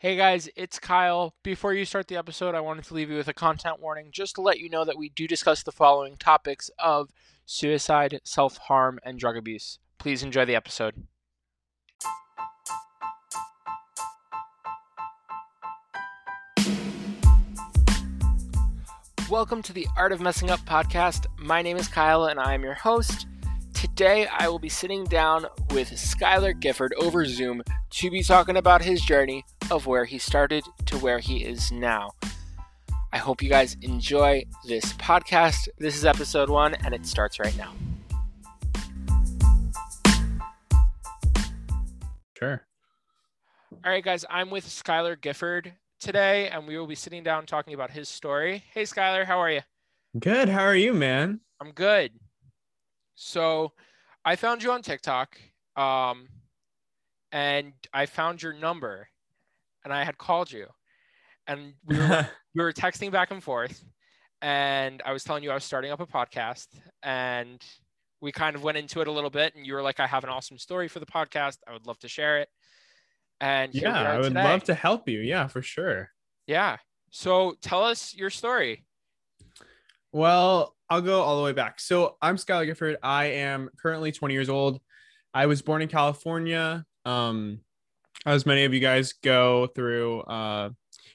Hey guys, it's Kyle. Before you start the episode, I wanted to leave you with a content warning just to let you know that we do discuss the following topics of suicide, self harm, and drug abuse. Please enjoy the episode. Welcome to the Art of Messing Up podcast. My name is Kyle and I am your host. Today, I will be sitting down with Skyler Gifford over Zoom to be talking about his journey of where he started to where he is now. I hope you guys enjoy this podcast. This is episode one, and it starts right now. Sure. All right, guys, I'm with Skyler Gifford today, and we will be sitting down talking about his story. Hey, Skyler, how are you? Good. How are you, man? I'm good. So I found you on TikTok, um, and I found your number, and I had called you, and we were, we were texting back and forth, and I was telling you I was starting up a podcast, and we kind of went into it a little bit, and you were like, "I have an awesome story for the podcast. I would love to share it." And yeah, I would today. love to help you. Yeah, for sure. Yeah. So tell us your story. Well, I'll go all the way back. So I'm Skyler Gifford. I am currently 20 years old. I was born in California. Um, as many of you guys go through, uh,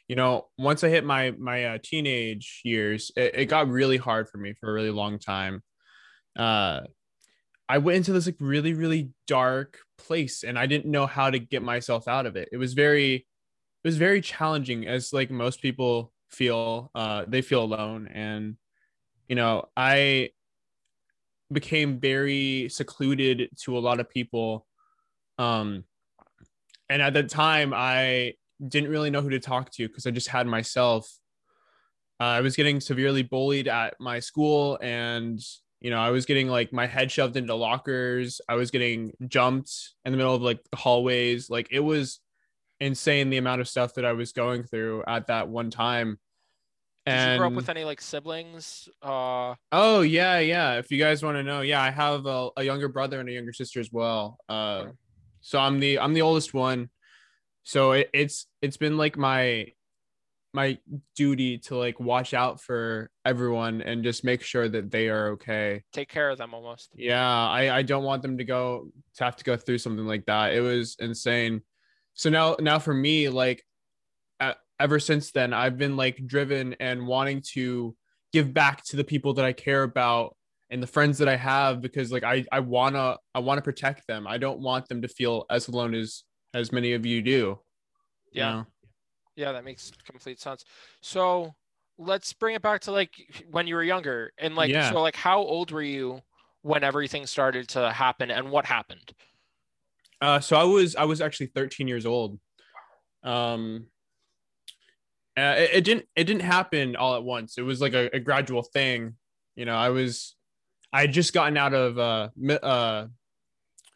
you know, once I hit my my uh, teenage years, it, it got really hard for me for a really long time. Uh, I went into this like really really dark place, and I didn't know how to get myself out of it. It was very, it was very challenging, as like most people feel. Uh, they feel alone and you know, I became very secluded to a lot of people. Um, and at the time, I didn't really know who to talk to because I just had myself. Uh, I was getting severely bullied at my school, and you know, I was getting like my head shoved into lockers. I was getting jumped in the middle of like the hallways. Like it was insane the amount of stuff that I was going through at that one time. Did And you grow up with any like siblings? Uh, Oh yeah, yeah. If you guys want to know, yeah, I have a, a younger brother and a younger sister as well. Uh. So I'm the I'm the oldest one. So it, it's it's been like my my duty to like watch out for everyone and just make sure that they are okay. take care of them almost. Yeah, I I don't want them to go to have to go through something like that. It was insane. So now now for me like uh, ever since then I've been like driven and wanting to give back to the people that I care about and the friends that I have because like I I want to I want to protect them. I don't want them to feel as alone as as many of you do. you Yeah. know? Yeah, that makes complete sense. So let's bring it back to like when you were younger and like Yeah. so like how old were you when everything started to happen and what happened? Uh, so I was I was actually 13 years old. Um, uh, it, it didn't it didn't happen all at once. It was like a, a gradual thing. You know, I was I had just gotten out of uh, uh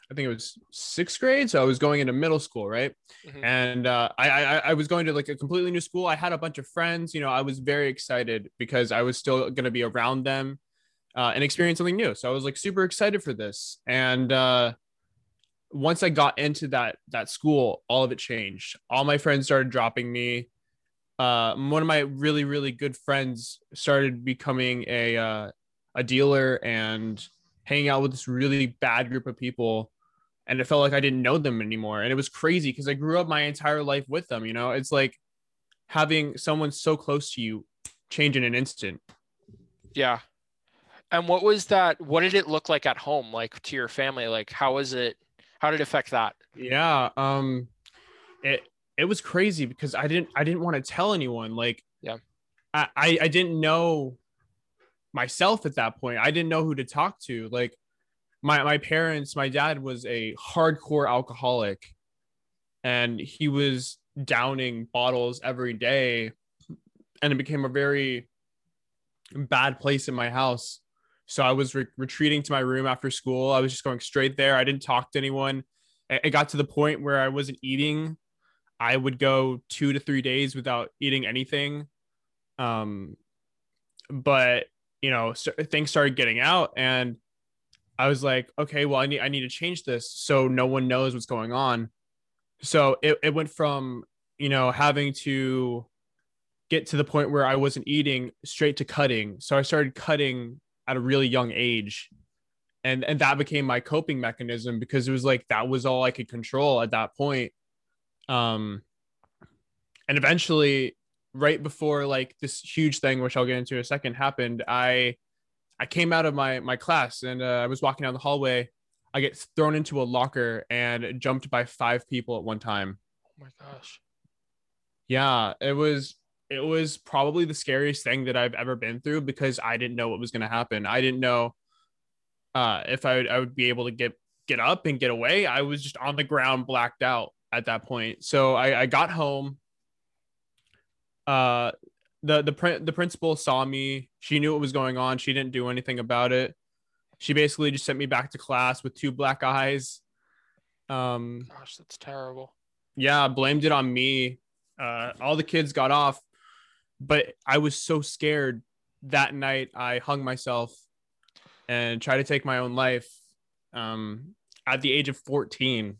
I think it was sixth grade, so I was going into middle school, right? Mhm. And uh, I, I I was going to like a completely new school. I had a bunch of friends. You know, I was very excited because I was still going to be around them uh, and experience something new. So I was like super excited for this. And uh, once I got into that that school, all of it changed. All my friends started dropping me. Uh, one of my really really good friends started becoming a uh, a dealer and hanging out with this really bad group of people and it felt like I didn't know them anymore. And it was crazy because I grew up my entire life with them. You know, it's like having someone so close to you change in an instant. Yeah. And what was that? What did it look like at home, like to your family? Like, how was it? How did it affect that? Yeah. Um, it it was crazy because I didn't I didn't want to tell anyone. Like, Yeah. I I, I didn't know myself at that point. I didn't know who to talk to. Like, my my parents, my dad was a hardcore alcoholic, and he was downing bottles every day, and it became a very bad place in my house. So I was re- retreating to my room after school. I was just going straight there. I didn't talk to anyone. It got to the point where I wasn't eating. I would go two to three days without eating anything. Um, but you know, things started getting out, and I was like, okay, well, I need I need to change this so no one knows what's going on. So it, it went from you know, having to get to the point where I wasn't eating straight to cutting. So I started cutting at a really young age. And and that became my coping mechanism because it was like that was all I could control at that point. Um and eventually right before like this huge thing which I'll get into in a second happened, I I came out of my my class and uh, I was walking down the hallway. I get thrown into a locker and jumped by five people at one time. Oh my gosh. Yeah, it was it was probably the scariest thing that I've ever been through because I didn't know what was going to happen. I didn't know uh, if I would, I would be able to get get up and get away. I was just on the ground, blacked out at that point. So I, I got home. Uh, the the the principal saw me. She knew what was going on. She didn't do anything about it. She basically just sent me back to class with two black eyes. Um, gosh, that's terrible. Yeah, blamed it on me. Uh, all the kids got off but I was so scared that night. I hung myself and tried to take my own life um, at the age of 14.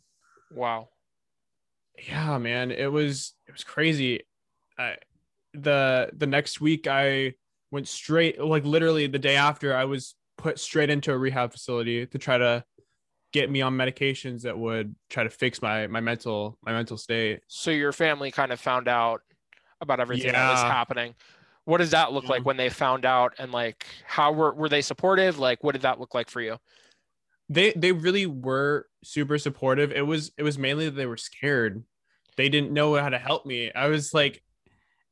Wow. Yeah, man, it was it was crazy. I, the the next week I went straight like literally the day after I was put straight into a rehab facility to try to get me on medications that would try to fix my my mental my mental state. So your family kind of found out about everything yeah. that was happening. What does that look yeah. like when they found out and like how were were they supportive? Like what did that look like for you? They they really were super supportive. It was it was mainly that they were scared. They didn't know how to help me. I was like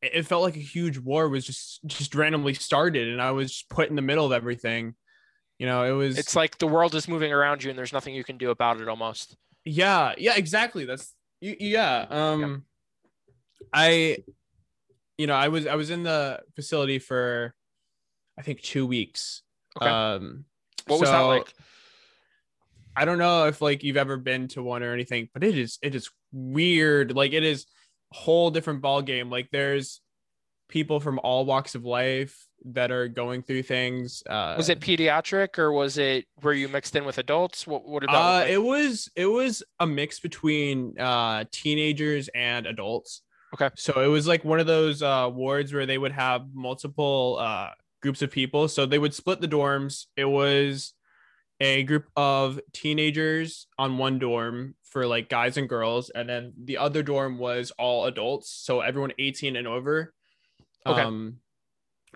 it felt like a huge war was just just randomly started and I was put in the middle of everything. You know, it was It's like the world is moving around you and there's nothing you can do about it almost. Yeah, yeah, exactly. That's yeah. Um yeah. I you know, I was I was in the facility for I think two weeks. Okay. Um, what was so, that like? I don't know if like you've ever been to one or anything, but it is it is weird. Like it is whole different ball game. Like there's people from all walks of life that are going through things. Uh, was it pediatric or was it were you mixed in with adults? What what did that? Uh, like? It was it was a mix between uh, teenagers and adults. Okay. So it was like one of those uh, wards where they would have multiple uh, groups of people. So they would split the dorms. It was a group of teenagers on one dorm for like guys and girls, and then the other dorm was all adults. So everyone 18 and over. Okay. Um,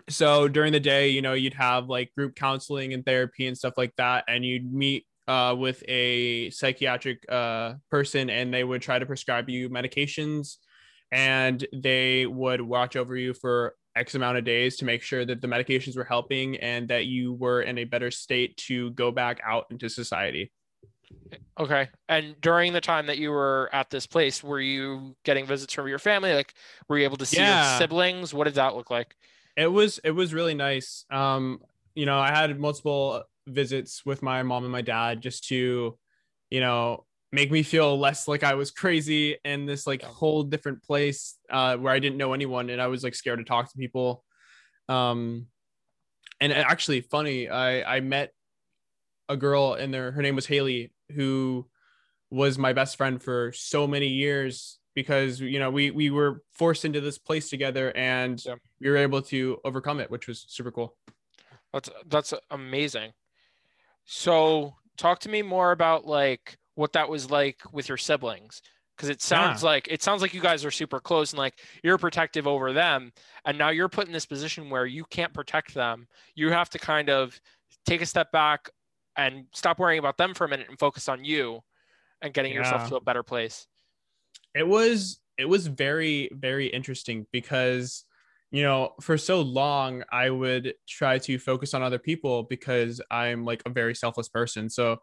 so during the day, you know, you'd have like group counseling and therapy and stuff like that, and you'd meet uh, with a psychiatric uh, person, and they would try to prescribe you medications and they would watch over you for X amount of days to make sure that the medications were helping and that you were in a better state to go back out into society. Okay. And during the time that you were at this place, were you getting visits from your family? Like, were you able to see yeah. your siblings? What did that look like? It was, it was really nice. Um, you know, I had multiple visits with my mom and my dad just to, you know, make me feel less like I was crazy in this like whole different place uh, where I didn't know anyone and I was like scared to talk to people. Um, and actually, funny, I I met a girl and there her name was Haley who was my best friend for so many years because you know we we were forced into this place together and yeah. we were able to overcome it, which was super cool. That's that's amazing. So talk to me more about like what that was like with your siblings because it sounds yeah. like it sounds like you guys are super close and like you're protective over them and now you're put in this position where you can't protect them you have to kind of take a step back and stop worrying about them for a minute and focus on you and getting yeah. yourself to a better place it was it was very very interesting because you know for so long i would try to focus on other people because i'm like a very selfless person so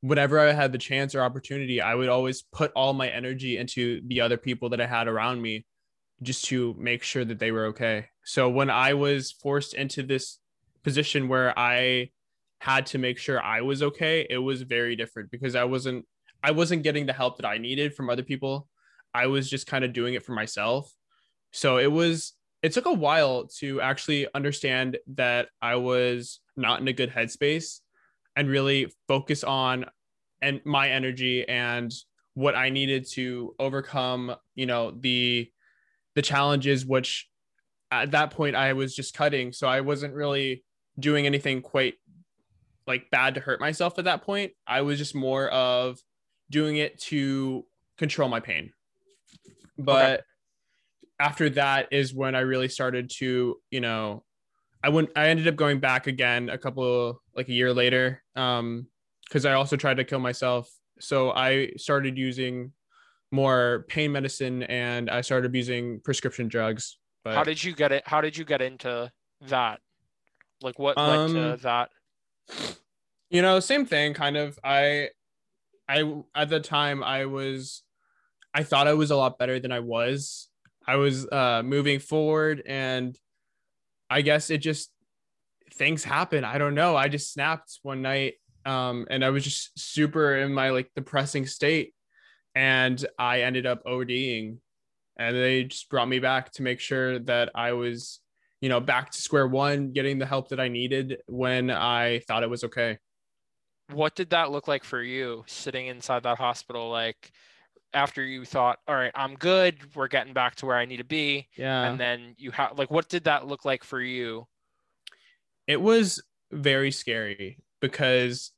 whenever I had the chance or opportunity, I would always put all my energy into the other people that I had around me just to make sure that they were okay. So when I was forced into this position where I had to make sure I was okay, it was very different because I wasn't I wasn't getting the help that I needed from other people. I was just kind of doing it for myself. So it was it took a while to actually understand that I was not in a good headspace and really focus on and my energy and what I needed to overcome, you know, the the challenges which at that point I was just cutting, so I wasn't really doing anything quite like bad to hurt myself at that point. I was just more of doing it to control my pain. But okay. after that is when I really started to, you know, I went I ended up going back again a couple like a year later um cuz I also tried to kill myself. So I started using more pain medicine and I started using prescription drugs. But How did you get it? How did you get into that? Like what led um, to that? You know, same thing kind of. I I at the time I was I thought I was a lot better than I was. I was uh moving forward and I guess it just things happen. I don't know. I just snapped one night um, and I was just super in my like depressing state. And I ended up ODing and they just brought me back to make sure that I was, you know, back to square one, getting the help that I needed when I thought it was okay. What did that look like for you sitting inside that hospital? Like, after you thought, all right, I'm good, we're getting back to where I need to be. Yeah. And then you have like what did that look like for you? It was very scary because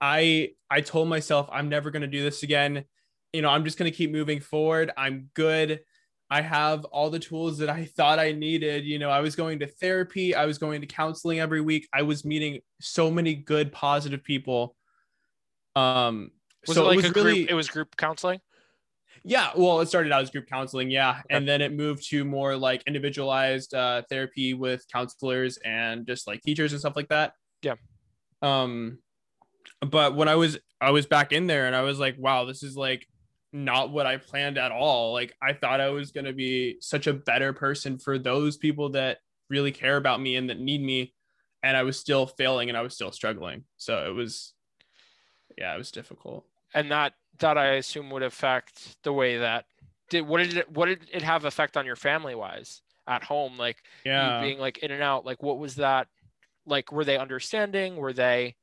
I I told myself I'm never going to do this again. You know, I'm just going to keep moving forward. I'm good. I have all the tools that I thought I needed. You know, I was going to therapy, I was going to counseling every week. I was meeting so many good positive people. Um was so it like it was really, group, it was group counseling? Yeah, well, it started out as group counseling, yeah, okay. and then it moved to more like individualized uh, therapy with counselors and just like teachers and stuff like that. Yeah. Um, but when I was I was back in there and I was like, wow, this is like not what I planned at all. Like I thought I was gonna be such a better person for those people that really care about me and that need me, and I was still failing and I was still struggling. So it was yeah, it was difficult. And that that I assume would affect the way that did what did it what did it have effect on your family wise at home? Like yeah, being like in and out. Like what was that? Like were they understanding? Were they?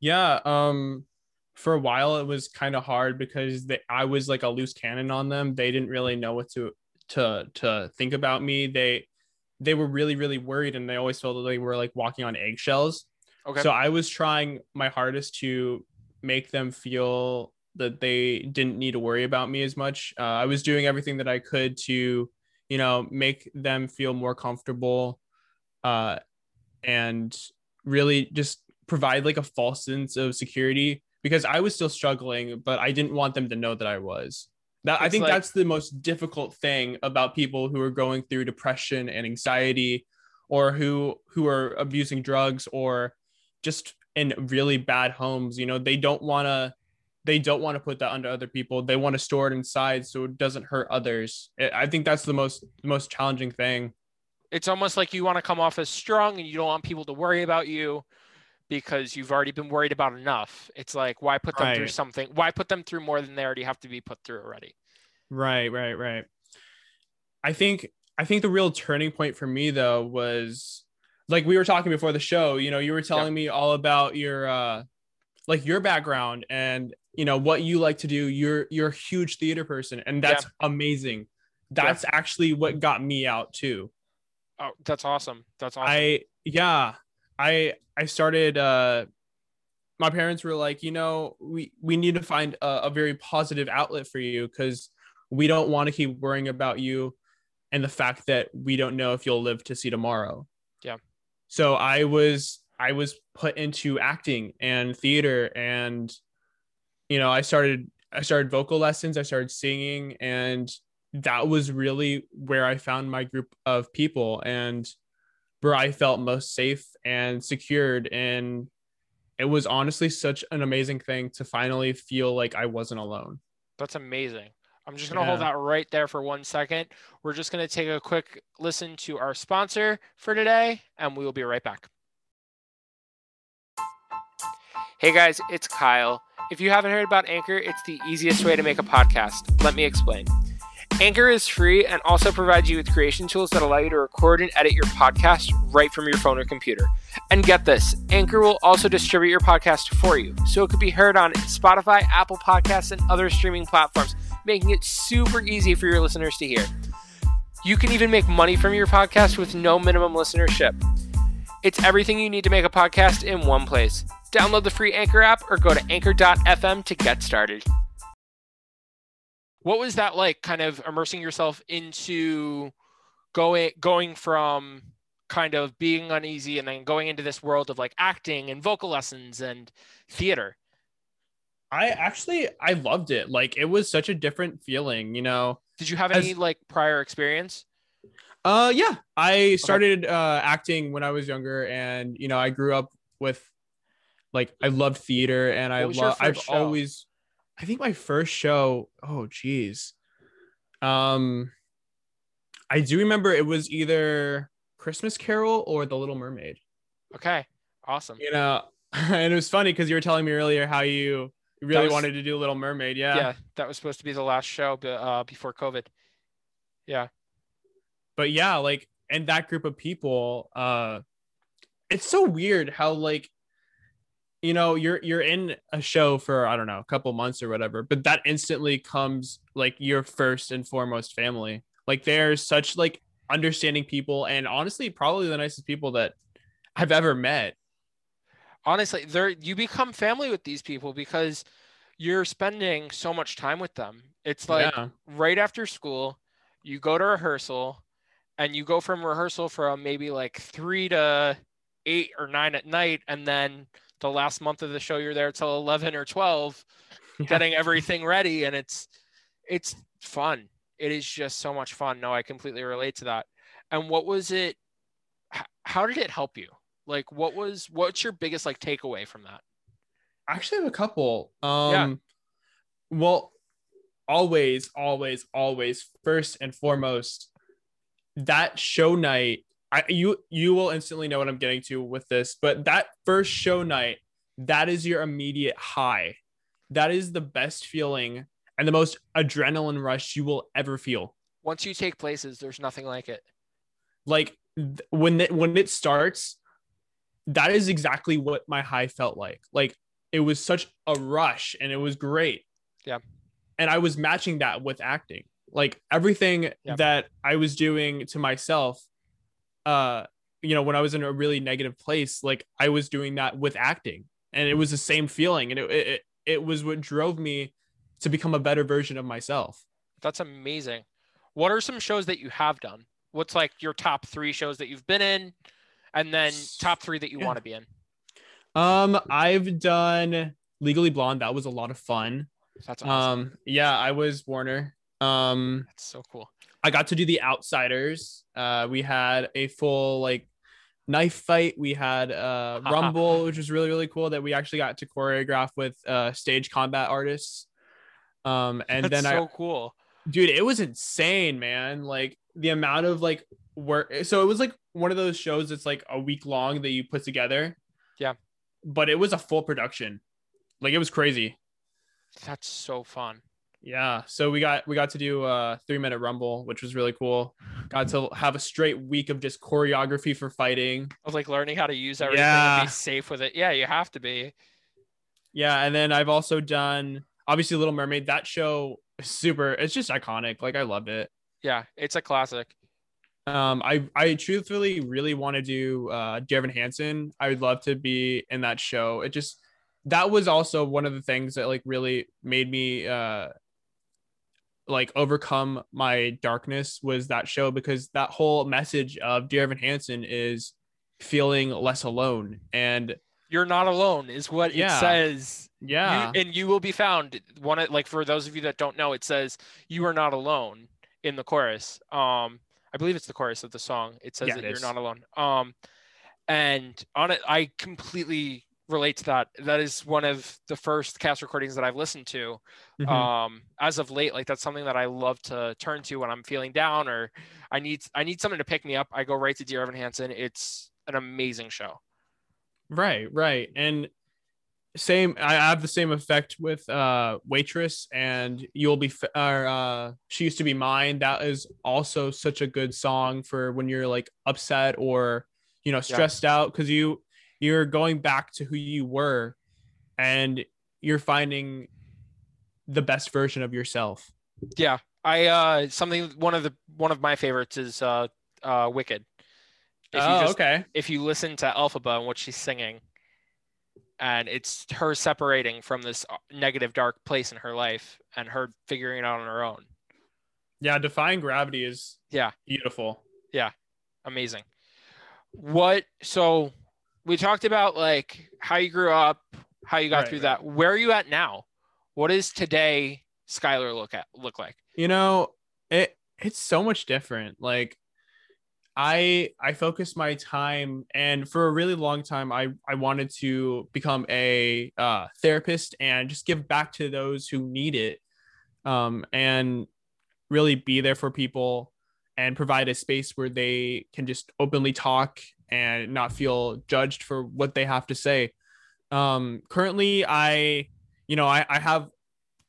Yeah. Um. For a while, it was kind of hard because they, I was like a loose cannon on them. They didn't really know what to to to think about me. They they were really really worried, and they always felt that they were like walking on eggshells. Okay. So I was trying my hardest to make them feel that they didn't need to worry about me as much. Uh, I was doing everything that I could to, you know, make them feel more comfortable uh, and really just provide like a false sense of security because I was still struggling, but I didn't want them to know that I was. That I think like, that's the most difficult thing about people who are going through depression and anxiety or who who are abusing drugs or just in really bad homes you know they don't want to they don't want to put that under other people. They want to store it inside so it doesn't hurt others. I think that's the most the most challenging thing. It's almost like you want to come off as strong and you don't want people to worry about you because you've already been worried about enough it's like why put them right. through something why put them through more than they already have to be put through already right right right i think i think the real turning point for me though was like we were talking before the show, you know, you were telling yeah. me all about your uh like your background and you know what you like to do. You're you're a huge theater person and that's yeah. amazing. That's yeah. actually what got me out too. Oh, that's awesome. That's awesome. I yeah. I I started uh my parents were like, you know, we we need to find a, a very positive outlet for you because we don't want to keep worrying about you and the fact that we don't know if you'll live to see tomorrow. Yeah. So I was I was put into acting and theater and you know, I started I started vocal lessons, I started singing and that was really where I found my group of people and where I felt most safe and secured and it was honestly such an amazing thing to finally feel like I wasn't alone. That's amazing. I'm just going to yeah. hold that right there for one second. We're just going to take a quick listen to our sponsor for today, and we will be right back. Hey guys, it's Kyle. If you haven't heard about Anchor, it's the easiest way to make a podcast. Let me explain. Anchor is free and also provides you with creation tools that allow you to record and edit your podcast right from your phone or computer. And get this Anchor will also distribute your podcast for you, so it could be heard on Spotify, Apple Podcasts, and other streaming platforms, making it super easy for your listeners to hear. You can even make money from your podcast with no minimum listenership. It's everything you need to make a podcast in one place. Download the free Anchor app or go to anchor.fm to get started. What was that like kind of immersing yourself into going going from kind of being uneasy and then going into this world of like acting and vocal lessons and theater? I actually I loved it. Like it was such a different feeling, you know. Did you have any As- like prior experience? Uh yeah, I started uh acting when I was younger and you know, I grew up with like I loved theater and I What your love I've show? always I think my first show, oh geez. Um I do remember it was either Christmas Carol or The Little Mermaid. Okay. Awesome. You know, and it was funny because you were telling me earlier how you really was- wanted to do Little Mermaid. Yeah. Yeah. that was supposed to be the last show uh, before COVID. Yeah. but yeah like and that group of people uh it's so weird how like you know you're you're in a show for i don't know a couple months or whatever but that instantly comes like your first and foremost family. Like they're such like understanding people and honestly probably the nicest people that i've ever met. Honestly there you become family with these people because you're spending so much time with them. It's like yeah. right after school you go to rehearsal and you go from rehearsal from maybe like three to eight or nine at night and then the last month of the show you're there till 11 or 12 Yeah. getting everything ready and it's it's fun it is just so much fun no i completely relate to that and what was it how did it help you like what was what's your biggest like takeaway from that I actually have a couple. Um Yeah. well, always, always, always, first and foremost, that show night, I you you will instantly know what I'm getting to with this, but that first show night, that is your immediate high. That is the best feeling and the most adrenaline rush you will ever feel. once you take places there's nothing like it Like th- when it, when it starts, that is exactly what my high felt like. Like it was such a rush and it was great. Yeah. And I was matching that with acting. Like everything Yeah. that I was doing to myself, uh, you know, when I was in a really negative place, like I was doing that with acting. And it was the same feeling. And it it, it was what drove me to become a better version of myself. That's amazing. What are some shows that you have done? What's like your top three shows that you've been in, and then top three that you Yeah. want to be in? Um, I've done Legally Blonde. That was a lot of fun. That's awesome. Um, yeah, I was Warner. Um, That's so cool. I got to do the Outsiders. Uh, we had a full like knife fight. We had uh Rumble, which was really really cool. That we actually got to choreograph with uh stage combat artists. Um, and That's then so I, cool. dude, it was insane, man. Like the amount of like work. So it was like one of those shows that's like a week long that you put together. Yeah. But it was a full production. Like it was crazy. That's so fun. Yeah. So we got we got to do a three minute rumble, which was really cool. Got to have a straight week of just choreography for fighting. Of like learning how to use everything and Yeah. be safe with it. Yeah, you have to be. Yeah. And then I've also done obviously Little Mermaid. That show is super, it's just iconic. Like I loved it. Yeah, it's a classic. Um, I I truthfully really want to do uh Evan Hansen. I would love to be in that show. It just that was also one of the things that like really made me uh like overcome my darkness was that show because that whole message of Dear Evan Hansen is feeling less alone and You're not alone, is what Yeah. it says. You- yeah and you will be found. One of- like for those of you that don't know, it says you are not alone in the chorus. Um, I believe it's the chorus of the song. It says Yeah, that it you're not alone. Um, and on it, I completely relate to that. That is one of the first cast recordings that I've listened to. Mhm. Um, as of late, like that's something that I love to turn to when I'm feeling down or I need I need something to pick me up. I go right to Dear Evan Hansen. It's an amazing show. Right, right. And same i have the same effect with uh waitress and you'll be f- or uh she used to be mine that is also such a good song for when you're like upset or you know stressed yeah. out because you you're going back to who you were and you're finding the best version of yourself. Yeah. I uh something one of the one of my favorites is uh uh wicked. If oh, just, okay. if you listen to Elphaba and what she's singing and it's her separating from this uh, negative dark place in her life and her figuring it out on her own. Yeah defying gravity is yeah. beautiful. Yeah. Amazing. What so we talked about like how you grew up how you got right, through right. that. Where are you at now? What does today skyler look at look like? You know it it's so much different. Like I I focused my time and for a really long time I I wanted to become a uh, therapist and just give back to those who need it um, and really be there for people and provide a space where they can just openly talk and not feel judged for what they have to say. Um, currently, I you know I I have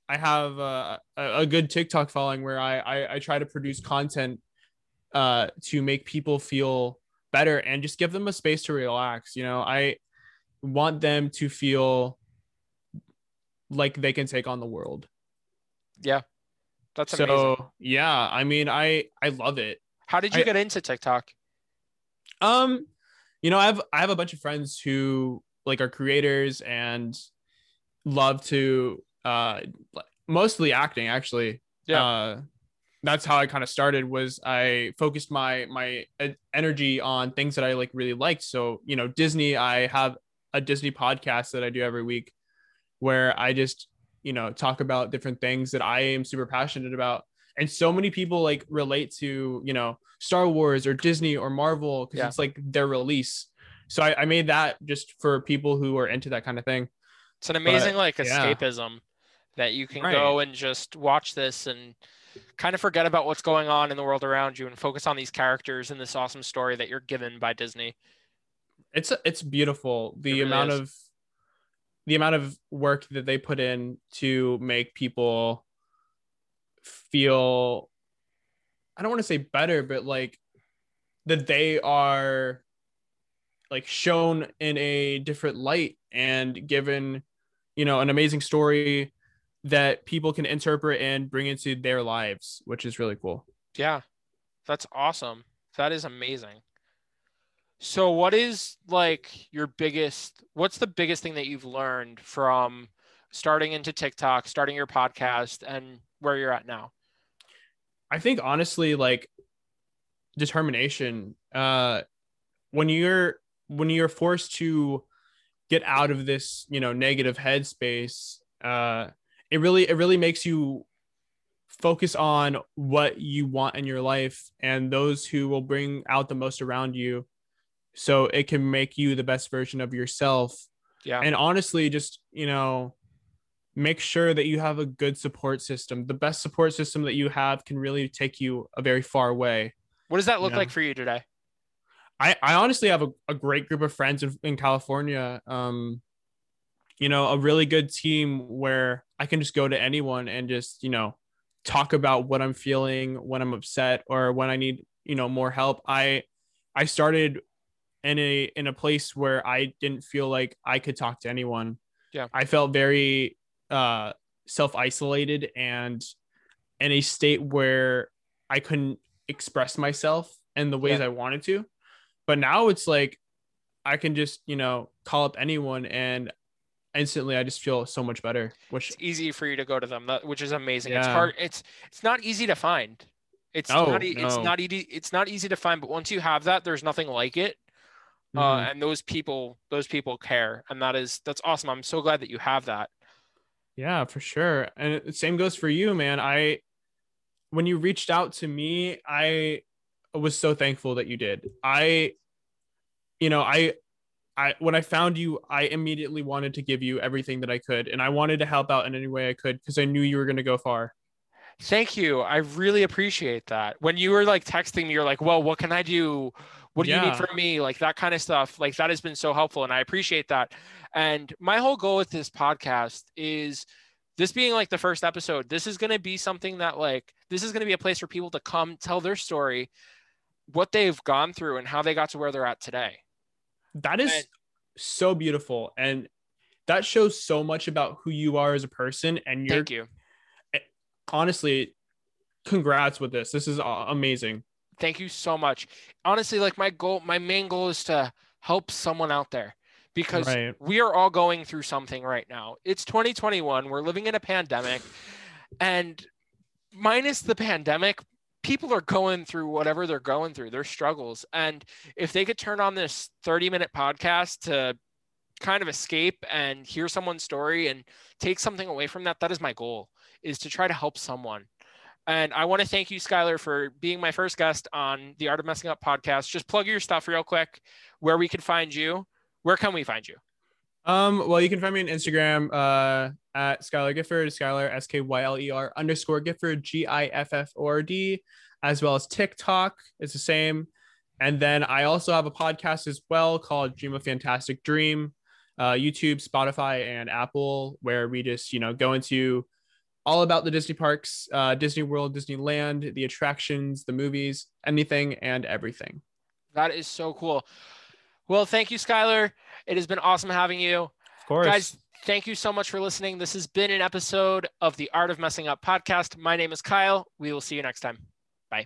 I have a, a good TikTok following where I, I I try to produce content uh, to make people feel better and just give them a space to relax. You know, I want them to feel like they can take on the world. Yeah. That's amazing. so yeah, I mean I I love it. How did you I, get into TikTok? Um, you know, I have I have a bunch of friends who like are creators and love to uh mostly acting actually. Yeah. Uh that's how I kind of started was I focused my my energy on things that I like really liked. So, you know, Disney, I have a Disney podcast that I do every week where I just, you know, talk about different things that I am super passionate about. And so many people like relate to, you know, Star Wars or Disney or Marvel because yeah. it's like their release. So I, I, made that just for people who are into that kind of thing. It's an amazing but, like escapism yeah. that you can right. go and just watch this and kind of forget about what's going on in the world around you and focus on these characters and this awesome story that you're given by Disney. It's it's beautiful the it really amount is. of the amount of work that they put in to make people feel I don't want to say better but like that they are like shown in a different light and given you know an amazing story that people can interpret and bring into their lives, which is really cool. Yeah, that's awesome. That is amazing. So, what is like your biggest, what's the biggest thing that you've learned from starting into TikTok, starting your podcast, and where you're at now? I think honestly, like determination. Uh, when you're when you're forced to get out of this, you know, negative headspace, uh, it really it really makes you focus on what you want in your life and those who will bring out the most around you so it can make you the best version of yourself yeah and honestly just you know make sure that you have a good support system the best support system that you have can really take you a very far way what does that look you know? like for you today I, I honestly have a, a great group of friends in, in California. Um, you know, a really good team where I can just go to anyone and just, you know, talk about what I'm feeling when I'm upset or when I need, you know, more help. I I started in a in a place where I didn't feel like I could talk to anyone. Yeah. I felt very uh self-isolated and in a state where I couldn't express myself in the ways yeah. I wanted to. But now it's like I can just, you know, call up anyone and instantly I just feel so much better. Which it's easy for you to go to them, which is amazing. Yeah. It's hard. It's it's not easy to find. It's oh, not. No. It's not easy. It's not easy to find. But once you have that, there's nothing like it. Uh, mm-hmm. Uh, and those people, those people care, and that is that's awesome. I'm so glad that you have that. Yeah, for sure. And same goes for you, man. I when you reached out to me, I was so thankful that you did. I you know, I I when I found you, I immediately wanted to give you everything that I could, and I wanted to help out in any way I could because I knew you were going to go far. Thank you. I really appreciate that. When you were like texting me, you're like, well, what can I do? What do you need from me? Like that kind of stuff. Like that has been so helpful. And I appreciate that. And my whole goal with this podcast is this being like the first episode, this is going to be something that like, this is going to be a place for people to come tell their story, what they've gone through and how they got to where they're at today. That is And- so beautiful. And that shows so much about who you are as a person. And you're Thank you. Eh, honestly, congrats with this. This is amazing. Thank you so much. Honestly, like my goal, my main goal is to help someone out there because Right. we are all going through something right now. It's 2021. We're living in a pandemic. And minus the pandemic, people are going through whatever they're going through, their struggles. And if they could turn on this 30 minute podcast to kind of escape and hear someone's story and take something away from that, that is my goal, is to try to help someone. And I want to thank you, Skyler, for being my first guest on the Art of Messing Up podcast. Just plug your stuff real quick, where we can find you. Where can we find you? Um, well, you can find me on Instagram uh, at Skyler Gifford, Skyler S K Y L E R underscore Gifford, G I F F O R D, as well as TikTok. It's the same. And then I also have a podcast as well called Dream a Fantastic Dream, uh, YouTube, Spotify, and Apple, where we just, you know, go into all about the Disney parks, uh, Disney World, Disneyland, the attractions, the movies, anything and everything. That is so cool. Well, thank you, Skyler. It has been awesome having you. Of course. Guys, thank you so much for listening. This has been an episode of the Art of Messing Up podcast. My name is Kyle. We will see you next time. Bye.